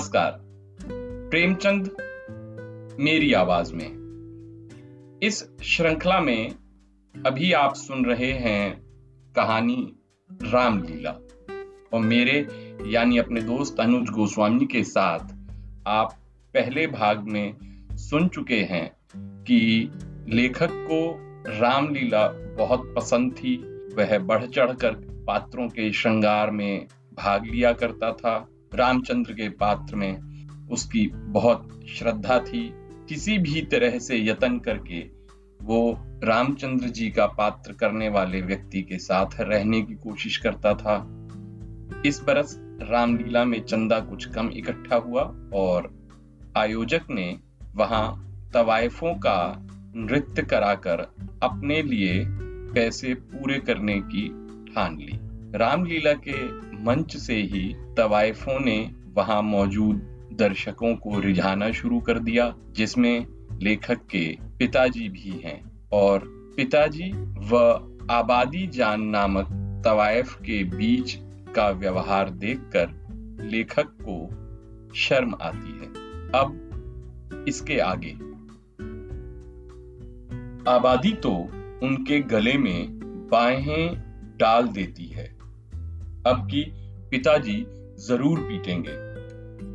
नमस्कार। प्रेमचंद, मेरी आवाज़ में। इस श्रृंखला में अभी आप सुन रहे हैं कहानी रामलीला। और मेरे, यानी अपने दोस्त अनुज गोस्वामी के साथ आप पहले भाग में सुन चुके हैं कि लेखक को रामलीला बहुत पसंद थी। वह बढ़ चढ़कर पात्रों के श्रृंगार में भाग लिया करता था। रामचंद्र के पात्र में उसकी बहुत श्रद्धा थी। किसी भी तरह से यत्न करके वो रामचंद्र जी का पात्र करने वाले व्यक्ति के साथ रहने की कोशिश करता था। इस बरस रामलीला में चंदा कुछ कम इकट्ठा हुआ और आयोजक ने वहाँ तवायफों का नृत्य कराकर अपने लिए पैसे पूरे करने की ठान ली। रामलीला के मंच से ही तवायफों ने वहाँ मौजूद दर्शकों को रिझाना शुरू कर दिया, जिसमें लेखक के पिताजी भी हैं। और पिताजी व आबादी जान नामक तवायफ के बीच का व्यवहार देखकर लेखक को शर्म आती है। अब इसके आगे। आबादी तो उनके गले में बाहें डाल देती है। अब की पिताजी ज़रूर पीटेंगे।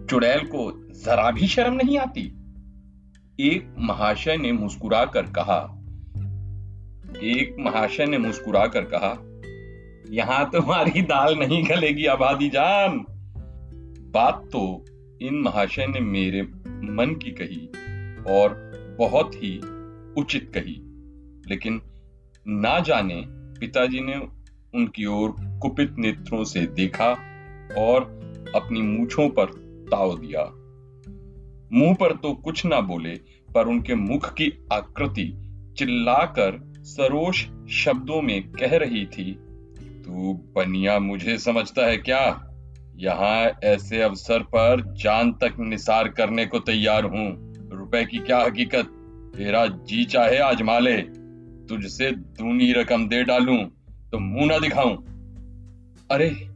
चुड़ैल को जरा भी शर्म नहीं आती? एक महाशय ने मुस्कुराकर कहा, एक महाशय ने मुस्कुराकर कहा, यहाँ तुम्हारी दाल नहीं गलेगी, आबादी जान। बात तो इन महाशय ने मेरे मन की कही और बहुत ही उचित कही, लेकिन ना जाने पिताजी ने उनकी ओर कुपित नेत्रों से देखा और अपनी मूछों पर ताव दिया। मुँह पर तो कुछ ना बोले, पर उनके मुख की आकृति चिल्लाकर सरोष शब्दों में कह रही थी, तू बनिया मुझे समझता है क्या? यहाँ ऐसे अवसर पर जान तक निसार करने को तैयार हूँ। रुपए की क्या हकीकत? तेरा जी चाहे आजमा ले तुझसे दूनी रकम दे डालूं तो मुँह ना दिखाऊँ। अरे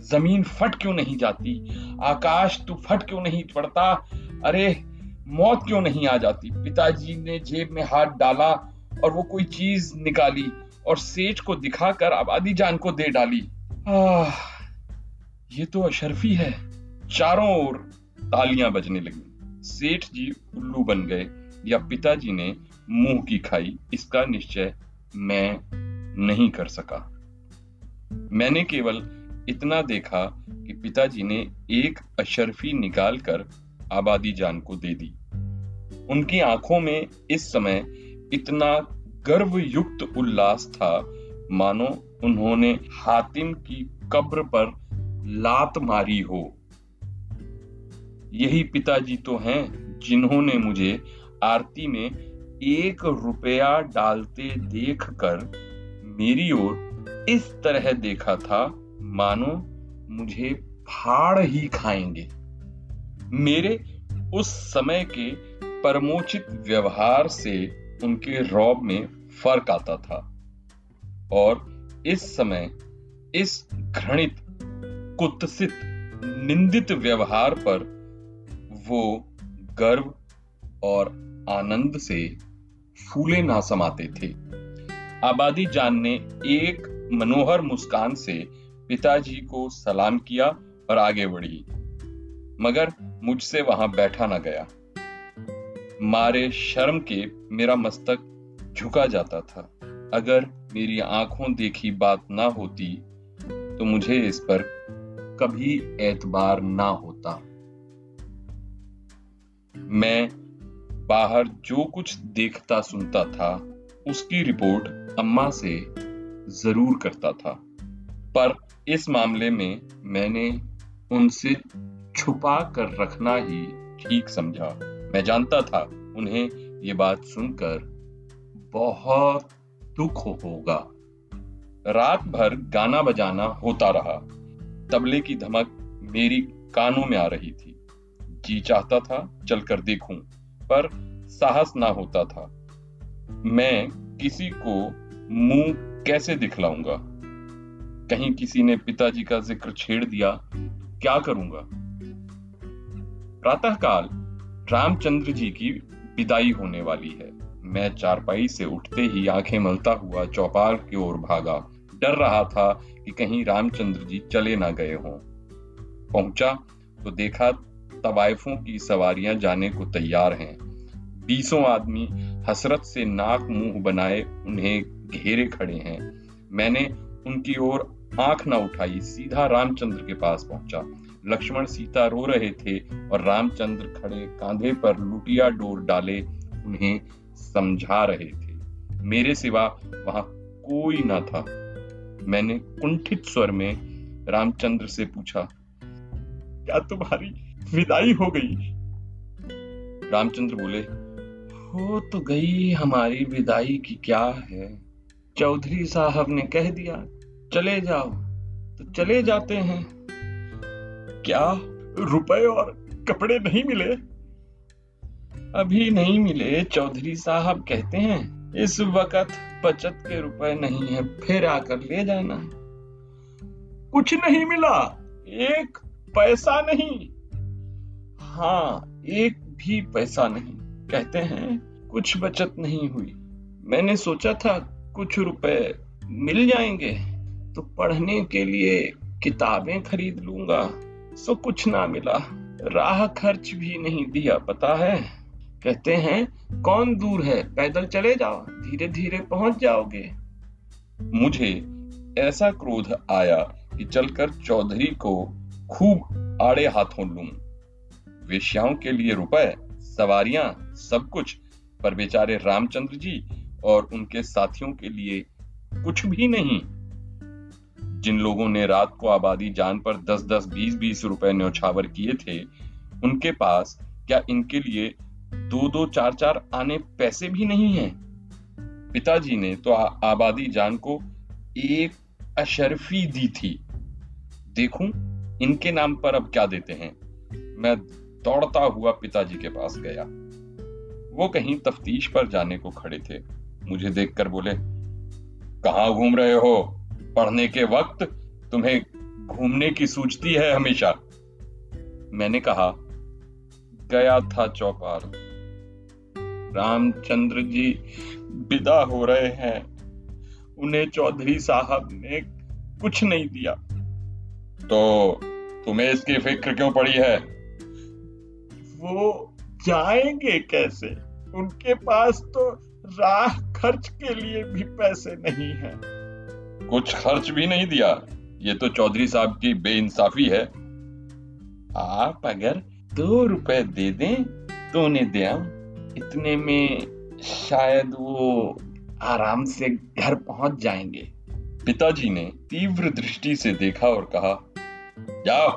ज़मीन फट क्यों नहीं जाती? आकाश तू फट क्यों नहीं पड़ता? अरे मौत क्यों नहीं आ जाती? पिताजी ने जेब में हाथ डाला और वो कोई चीज़ निकाली और सेठ को दिखाकर आबादी जान को दे डाली। आह, ये तो अशरफी है। चारों ओर तालियाँ बजने लगी। सेठ जी उल्लू बन गए या पिताजी ने मुँह की खाई इसका निश्चय मैं नहीं कर सका। मैंने केवल इतना देखा कि पिताजी ने एक अशरफी निकालकर आबादी जान को दे दी। उनकी आँखों में इस समय इतना गर्व युक्त उल्लास था, मानो उन्होंने हातिम की कब्र पर लात मारी हो। यही पिताजी तो हैं जिन्होंने मुझे आरती में एक रुपया डालते देखकर मेरी ओर इस तरह देखा था, मानो मुझे फाड़ ही खाएँगे। मेरे उस समय के परमोचित व्यवहार से उनके रौब में फ़र्क आता था। और इस समय इस घृणित, कुत्सित, निंदित व्यवहार पर वो गर्व और आनंद से फूले ना समाते थे। आबादी जान ने एक मनोहर मुस्कान से पिताजी को सलाम किया और आगे बढ़ी। मगर मुझसे वहाँ बैठा न गया। मारे शर्म के मेरा मस्तक झुका जाता था। अगर मेरी आँखों देखी बात ना होती तो मुझे इस पर कभी एतबार ना होता। मैं बाहर जो कुछ देखता सुनता था, उसकी रिपोर्ट अम्मा से ज़रूर करता था। पर इस मामले में मैंने उनसे छुपा कर रखना ही ठीक समझा। मैं जानता था, उन्हें ये बात सुनकर बहुत दुख होगा। रात भर गाना बजाना होता रहा। तबले की धमक मेरी कानों में आ रही थी। जी चाहता था, चलकर देखूँ, पर साहस ना होता था। मैं किसी को मुँह कैसे दिखलाऊँगा? कहीं किसी ने पिताजी का ज़िक्र छेड़ दिया, क्या करूँगा? प्रातःकाल रामचंद्र जी की विदाई होने वाली है। मैं चारपाई से उठते ही आँखें मलता हुआ चौपाल की ओर भागा। डर रहा था कि कहीं रामचंद्र जी चले ना गए हों। पहुँचा तो देखा तवायफों की सवारियाँ जाने को तैयार हैं। बीसों आदमी हसरत से नाक मुँह बनाए उन्हें घेरे खड़े हैं। मैंने उनकी ओर आँख न उठाई, सीधा रामचंद्र के पास पहुँचा। लक्ष्मण सीता रो रहे थे और रामचंद्र खड़े कांधे पर लुटिया डोर डाले उन्हें समझा रहे थे। मेरे सिवा वहाँ कोई ना था। मैंने कुंठित स्वर में रामचंद्र से पूछा, क्या तुम्हारी विदाई हो गई? रामचंद्र बोले, हो तो गई, हमारी विदाई की क्या है? चौधरी साहब ने कह दिया, चले जाओ। तो चले जाते हैं। क्या रुपए और कपड़े नहीं मिले? अभी नहीं मिले, चौधरी साहब कहते हैं, इस वक्त बचत के रुपए नहीं है, फिर आकर ले जाना। कुछ नहीं मिला, एक पैसा नहीं। हाँ एक भी पैसा नहीं। कहते हैं, कुछ बचत नहीं हुई। मैंने सोचा था कुछ रुपए मिल जाएँगे तो पढ़ने के लिए किताबें खरीद लूँगा। सो कुछ ना मिला। राह खर्च भी नहीं दिया, पता है? कहते हैं, कौन दूर है? पैदल चले जाओ धीरे धीरे पहुँच जाओगे। मुझे ऐसा क्रोध आया कि चलकर चौधरी को खूब आड़े हाथों लूँ। वेश्याओं के लिए रुपए, सवारियाँ, सब कुछ। पर बेचारे रामचंद्र जी और उनके साथियों के लिए कुछ भी नहीं। जिन लोगों ने रात को आबादी जान पर दस दस बीस बीस रुपए न्यौछावर किए थे, उनके पास क्या इनके लिए दो दो चार चार आने पैसे भी नहीं हैं? पिताजी ने तो आबादी जान को एक अशरफी दी थी। देखूँ, इनके नाम पर अब क्या देते हैं? मैं दौड़ता हुआ पिताजी के पास गया। वो कहीं तफ्तीश पर जाने को खड़े थे। मुझे देखकर बोले, कहा घूम रहे हो? पढ़ने के वक्त तुम्हें घूमने की सूझती है हमेशा। मैंने कहा, गया था चौपाल। रामचंद्र जी विदा हो रहे हैं। उन्हें चौधरी साहब ने कुछ नहीं दिया। तो तुम्हें इसकी फ़िक्र क्यों पड़ी है? वो जाएँगे कैसे? उनके पास तो राह खर्च के लिए भी पैसे नहीं है। कुछ खर्च भी नहीं दिया। ये तो चौधरी साहब की बेइंसाफी है। आप अगर दो रुपए दे दें तो उन्हें दे इतने में शायद वो आराम से घर पहुँच जाएँगे। पिताजी ने तीव्र दृष्टि से देखा और कहा, जाओ,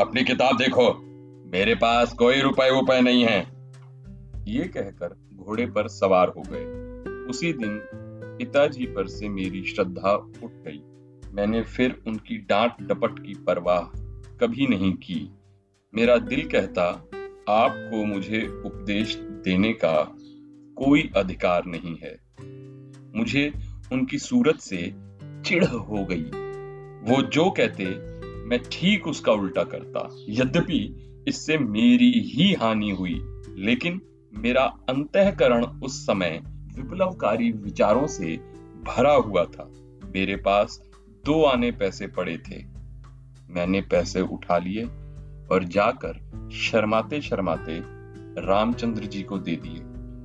अपनी किताब देखो। मेरे पास कोई रुपए वुपए नहीं है। ये कहकर घोड़े पर सवार हो गए। उसी दिन पिताजी पर से मेरी श्रद्धा उठ गई। मैंने फिर उनकी डांट डपट की परवाह कभी नहीं की। मेरा दिल कहता, आपको मुझे उपदेश देने का कोई अधिकार नहीं है। मुझे उनकी सूरत से चिढ़ हो गई। वो जो कहते, मैं ठीक उसका उल्टा करता। यद्यपि इससे मेरी ही हानि हुई, लेकिन मेरा अंतकरण उस समय विप्लवकारी विचारों से भरा हुआ था। मेरे पास दो आने पैसे पड़े थे। मैंने पैसे उठा लिए और जाकर शर्माते शर्माते रामचंद्र जी को दे दिए।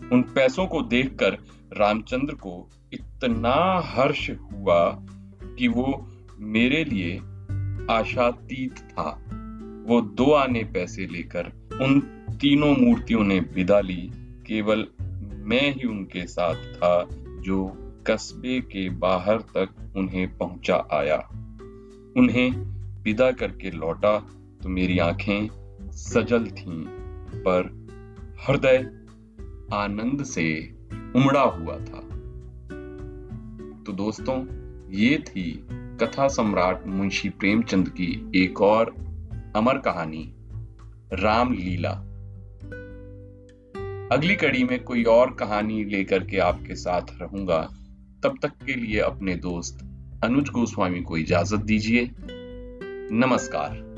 उन पैसों को देखकर रामचंद्र को इतना हर्ष हुआ कि वो मेरे लिए आशातीत था। वो दो आने पैसे लेकर उन तीनों मूर्तियों ने विदा ली। केवल मैं ही उनके साथ था जो कस्बे के बाहर तक उन्हें पहुँचा आया। उन्हें विदा करके लौटा तो मेरी आँखें सजल थीं, पर हृदय आनंद से उमड़ा हुआ था। तो दोस्तों, ये थी कथा सम्राट मुंशी प्रेमचंद की एक और अमर कहानी, रामलीला। अगली कड़ी में कोई और कहानी लेकर के आपके साथ रहूँगा। तब तक के लिए अपने दोस्त अनुज गोस्वामी को इजाज़त दीजिए। नमस्कार।